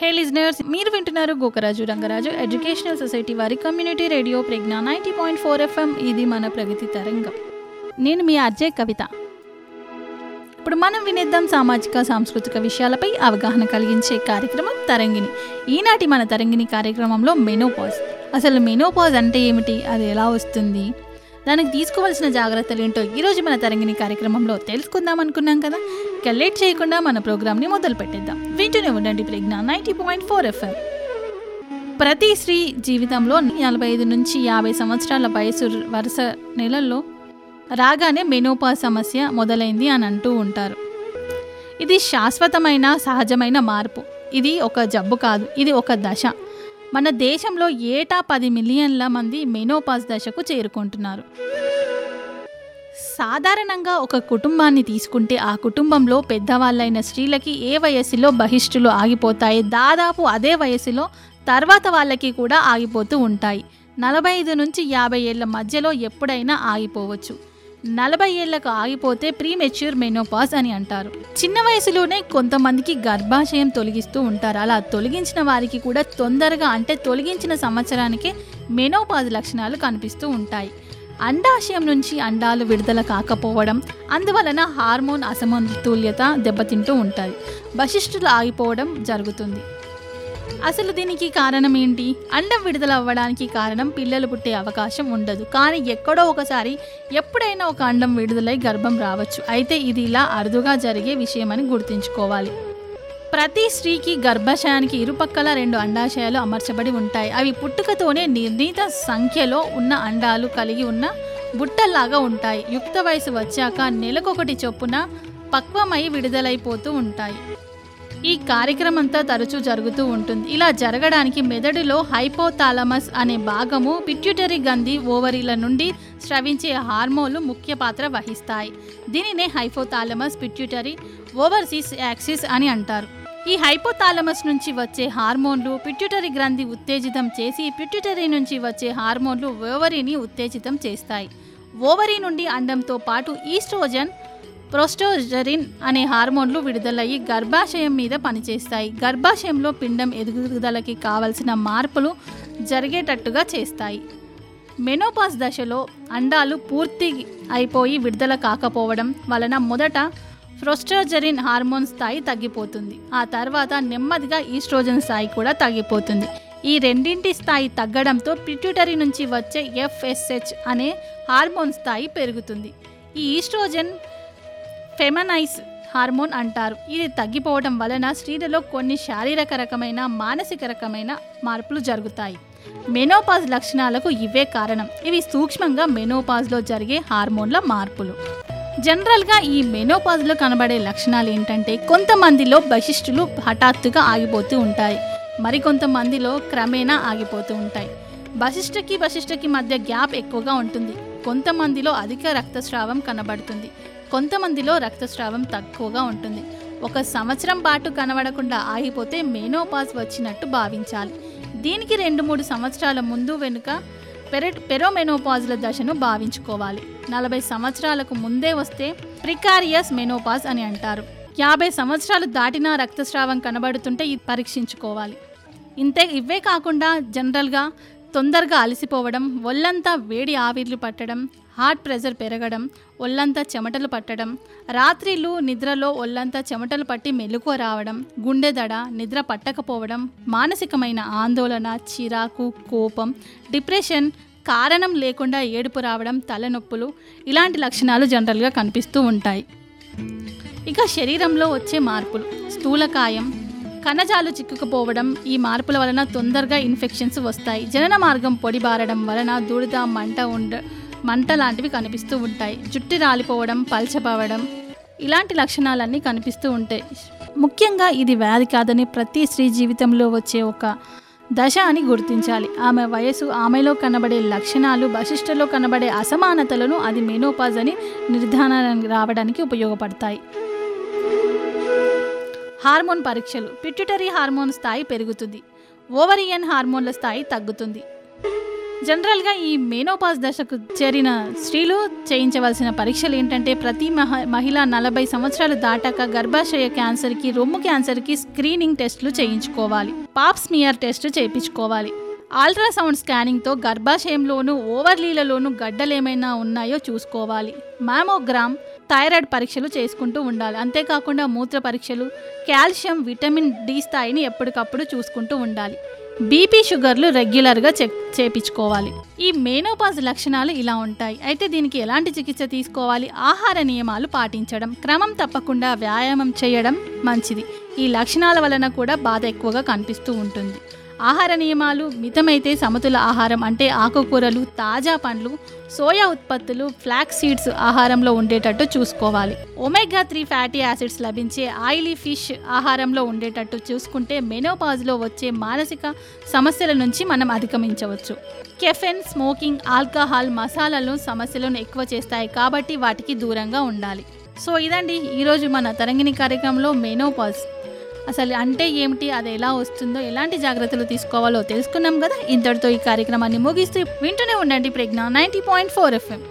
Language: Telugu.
హే లిజనర్స్ మీరు వింటున్నారు గోకరాజు రంగరాజు ఎడ్యుకేషనల్ సొసైటీ వారి community radio Pragna ninety point four FM ఇది మన ప్రగతి తరంగం. నేను మీ అర్జయ్ కవిత. ఇప్పుడు మనం వినేద్దాం సామాజిక సాంస్కృతిక విషయాలపై అవగాహన కలిగించే కార్యక్రమం తరంగిణి. ఈనాటి మన తరంగిణి కార్యక్రమంలో మెనోపాజ్ అసలు మెనోపాజ్ అంటే ఏమిటి? అది ఎలా వస్తుంది? దానికి తీసుకోవాల్సిన జాగ్రత్తలు ఏంటో ఈరోజు మన తరంగిణి కార్యక్రమంలో తెలుసుకుందాం అనుకున్నాం కదా? ఇక లేట్ చేయకుండా మన ప్రోగ్రామ్ని మొదలు పెట్టేద్దాం. వింటూనే ఉండండి Pragna ninety point four FM. ప్రతి స్త్రీ జీవితంలో నలభై ఐదు నుంచి యాభై సంవత్సరాల వయసు వరుస నెలల్లో రాగానే మెనోపా సమస్య మొదలైంది అని అంటూ ఉంటారు. ఇది శాశ్వతమైన సహజమైన మార్పు. ఇది ఒక జబ్బు కాదు ఇది ఒక దశ. మన దేశంలో ఏటా పది మిలియన్ల మంది మెనోపాస్ దశకు చేరుకుంటున్నారు. సాధారణంగా ఒక కుటుంబాన్ని తీసుకుంటే ఆ కుటుంబంలో పెద్దవాళ్ళైన స్త్రీలకి ఏ వయస్సులో బహిష్టులు ఆగిపోతాయి? దాదాపు అదే వయసులో తర్వాత వాళ్ళకి కూడా ఆగిపోతూ ఉంటాయి. నలభై ఐదు నుంచి యాభై ఏళ్ళ మధ్యలో ఎప్పుడైనా ఆగిపోవచ్చు. నలభై ఏళ్ళకు ఆగిపోతే ప్రీమెచ్యూర్ మెనోపాజ్ అని అంటారు. చిన్న వయసులోనే కొంతమందికి గర్భాశయం తొలగిస్తూ ఉంటారు. అలా తొలగించిన వారికి కూడా తొందరగా అంటే తొలగించిన సంవత్సరానికే మెనోపాజ్ లక్షణాలు కనిపిస్తూ ఉంటాయి. అండాశయం నుంచి అండాలు విడుదల కాకపోవడం అందువలన హార్మోన్ అసమతుల్యత దెబ్బతింటూ ఉంటుంది వశిష్ఠులు ఆగిపోవడం జరుగుతుంది. అసలు దీనికి కారణం ఏంటి? అండం విడుదల అవ్వడానికి కారణం పిల్లలు పుట్టే అవకాశం ఉండదు. కానీ ఎక్కడో ఒకసారి ఎప్పుడైనా ఒక అండం విడుదలై గర్భం రావచ్చు. అయితే ఇది ఇలా అరుదుగా జరిగే విషయమని గుర్తుంచుకోవాలి. ప్రతి స్త్రీకి గర్భాశయానికి ఇరుపక్కల రెండు అండాశయాలు అమర్చబడి ఉంటాయి. అవి పుట్టుకతోనే నిర్ణీత సంఖ్యలో ఉన్న అండాలు కలిగి ఉన్న బుట్టల్లాగా ఉంటాయి. యుక్త వయసు వచ్చాక నెలకొకటి చొప్పున పక్వమై విడుదలైపోతూ ఉంటాయి. ఈ కార్యక్రమంతో తరచూ జరుగుతూ ఉంటుంది. ఇలా జరగడానికి మెదడులో హైపోథాలమస్ అనే భాగము పిట్యూటరీ గంధి ఓవరీల నుండి స్రవించే హార్మోన్లు ముఖ్య పాత్ర వహిస్తాయి. దీనినే హైపోథాలమస్ పిట్యూటరీ ఓవర్సీస్ యాక్సిస్ అని అంటారు. ఈ హైపోథాలమస్ నుంచి వచ్చే హార్మోన్లు పిట్యూటరీ గ్రంథి ఉత్తేజితం చేసి పిట్యూటరీ నుంచి వచ్చే హార్మోన్లు ఓవరీని ఉత్తేజితం చేస్తాయి. ఓవరీ నుండి అండంతో పాటు ఈస్ట్రోజన్ ప్రోస్టోజరిన్ అనే హార్మోన్లు విడుదలయ్యి గర్భాశయం మీద పనిచేస్తాయి. గర్భాశయంలో పిండం ఎదుగుదలకి కావలసిన మార్పులు జరిగేటట్టుగా చేస్తాయి. మెనోపాస్ దశలో అండాలు పూర్తి అయిపోయి విడుదల కాకపోవడం వలన మొదట ఫ్రోస్ట్రోజరిన్ హార్మోన్ స్థాయి తగ్గిపోతుంది. ఆ తర్వాత నెమ్మదిగా ఈస్ట్రోజన్ స్థాయి కూడా తగ్గిపోతుంది. ఈ రెండింటి స్థాయి తగ్గడంతో పిట్యూటరీ నుంచి వచ్చే ఎఫ్ఎస్హెచ్ అనే హార్మోన్ స్థాయి పెరుగుతుంది. ఈ ఈస్ట్రోజన్ ఫెమనైజ్ హార్మోన్ అంటారు. ఇది తగ్గిపోవడం వలన స్త్రీలలో కొన్ని శారీరక రకమైన మానసిక రకమైన మార్పులు జరుగుతాయి. మెనోపాజ్ లక్షణాలకు ఇవే కారణం. ఇవి సూక్ష్మంగా మెనోపాజ్లో జరిగే హార్మోన్ల మార్పులు. జనరల్గా ఈ మెనోపాజ్లో కనబడే లక్షణాలు ఏంటంటే కొంతమందిలో బశిష్ఠులు హఠాత్తుగా ఆగిపోతూ ఉంటాయి. మరికొంతమందిలో క్రమేణా ఆగిపోతూ ఉంటాయి. బశిష్ఠకి బశిష్ఠకి మధ్య గ్యాప్ ఎక్కువగా ఉంటుంది. కొంతమందిలో అధిక రక్తస్రావం కనబడుతుంది. కొంతమందిలో రక్తస్రావం తక్కువగా ఉంటుంది. ఒక సంవత్సరం పాటు కనబడకుండా ఆగిపోతే మెనోపాజ్ వచ్చినట్టు భావించాలి. దీనికి రెండు మూడు సంవత్సరాల ముందు వెనుక పెరె పెరోమెనోపాజ్ల దశను భావించుకోవాలి. నలభై సంవత్సరాలకు ముందే వస్తే ప్రికారియస్ మెనోపాజ్ అని అంటారు. యాభై సంవత్సరాలు దాటినా రక్తస్రావం కనబడుతుంటే ఇది పరీక్షించుకోవాలి. ఇంతే ఇవే కాకుండా జనరల్గా తొందరగా అలసిపోవడం ఒళ్ళంతా వేడి ఆవిర్లు పట్టడం హార్ట్ ప్రెషర్ పెరగడం ఒళ్ళంతా చెమటలు పట్టడం రాత్రిళ్ళు నిద్రలో ఒళ్ళంతా చెమటలు పట్టి మెలకువ రావడం గుండె దడ నిద్ర పట్టకపోవడం మానసికమైన ఆందోళన చిరాకు కోపం డిప్రెషన్ కారణం లేకుండా ఏడుపు రావడం తలనొప్పులు ఇలాంటి లక్షణాలు జనరల్గా కనిపిస్తూ ఉంటాయి. ఇక శరీరంలో వచ్చే మార్పులు. స్థూలకాయం కణజాలు చిక్కుకుపోవడం ఈ మార్పుల వలన తొందరగా ఇన్ఫెక్షన్స్ వస్తాయి. జనన మార్గం పొడిబారడం వలన దూడిద మంట ఉండ మంట లాంటివి కనిపిస్తూ ఉంటాయి. జుట్టు రాలిపోవడం పలచబవడం ఇలాంటి లక్షణాలన్నీ కనిపిస్తూ ఉంటాయి. ముఖ్యంగా ఇది వ్యాధి కాదని ప్రతి స్త్రీ జీవితంలో వచ్చే ఒక దశ అని గుర్తించాలి. ఆమె వయసు ఆమెలో కనబడే లక్షణాలు వశిష్టలో కనబడే అసమానతలను అది మెనోపాజ్ అని నిర్ధారణ రావడానికి ఉపయోగపడతాయి. హార్మోన్ పరీక్షలు. పిట్యూటరీ హార్మోన్ స్థాయి పెరుగుతుంది. ఓవరియన్ హార్మోన్ల స్థాయి తగ్గుతుంది. జనరల్గా ఈ మేనోపాజ్ దశకు చేరిన స్త్రీలు చేయించవలసిన పరీక్షలు ఏంటంటే ప్రతి మహ మహిళ నలభై సంవత్సరాలు దాటాక గర్భాశయ క్యాన్సర్కి రొమ్ము క్యాన్సర్కి స్క్రీనింగ్ టెస్టులు చేయించుకోవాలి. పాప్ స్మియర్ టెస్ట్ చేయించుకోవాలి. అల్ట్రాసౌండ్ స్కానింగ్తో గర్భాశయంలోనూ ఓవర్లీలలోనూ గడ్డలేమైనా ఉన్నాయో చూసుకోవాలి. మామోగ్రామ్ థైరాయిడ్ పరీక్షలు చేసుకుంటూ ఉండాలి. అంతేకాకుండా మూత్ర పరీక్షలు కాల్షియం విటమిన్ డి స్థాయిని ఎప్పటికప్పుడు చూసుకుంటూ ఉండాలి. బీపీ షుగర్లు రెగ్యులర్గా చెక్ చేపించుకోవాలి. ఈ మేనోపాజ్ లక్షణాలు ఇలా ఉంటాయి. అయితే దీనికి ఎలాంటి చికిత్స తీసుకోవాలి? ఆహార నియమాలు పాటించడం క్రమం తప్పకుండా వ్యాయామం చేయడం మంచిది. ఈ లక్షణాల వలన కూడా బాధ ఎక్కువగా కనిపిస్తూ ఉంటుంది. ఆహార నియమాలు మితమైతే సమతుల ఆహారం అంటే ఆకుకూరలు తాజా పండ్లు సోయా ఉత్పత్తులు ఫ్లాక్స్ సీడ్స్ ఆహారంలో ఉండేటట్టు చూసుకోవాలి. ఒమేగా త్రీ ఫ్యాటీ యాసిడ్స్ లభించే ఆయిలీ ఫిష్ ఆహారంలో ఉండేటట్టు చూసుకుంటే మెనోపాజ్లో వచ్చే మానసిక సమస్యల నుంచి మనం అధిగమించవచ్చు. కెఫెన్ స్మోకింగ్ ఆల్కహాల్ మసాలాలు సమస్యలను ఎక్కువ చేస్తాయి కాబట్టి వాటికి దూరంగా ఉండాలి. సో ఇదండి. ఈరోజు మన తరంగిణి కార్యక్రమంలో మెనోపాజ్. అసలు అంటే ఏమిటి? అది ఎలా వస్తుందో? ఎలాంటి జాగ్రత్తలు తీసుకోవాలో తెలుసుకున్నాం కదా. ఇంతటితో ఈ కార్యక్రమాన్ని ముగిస్తూ వింటూనే ఉండండి Pragna ninety point four FM.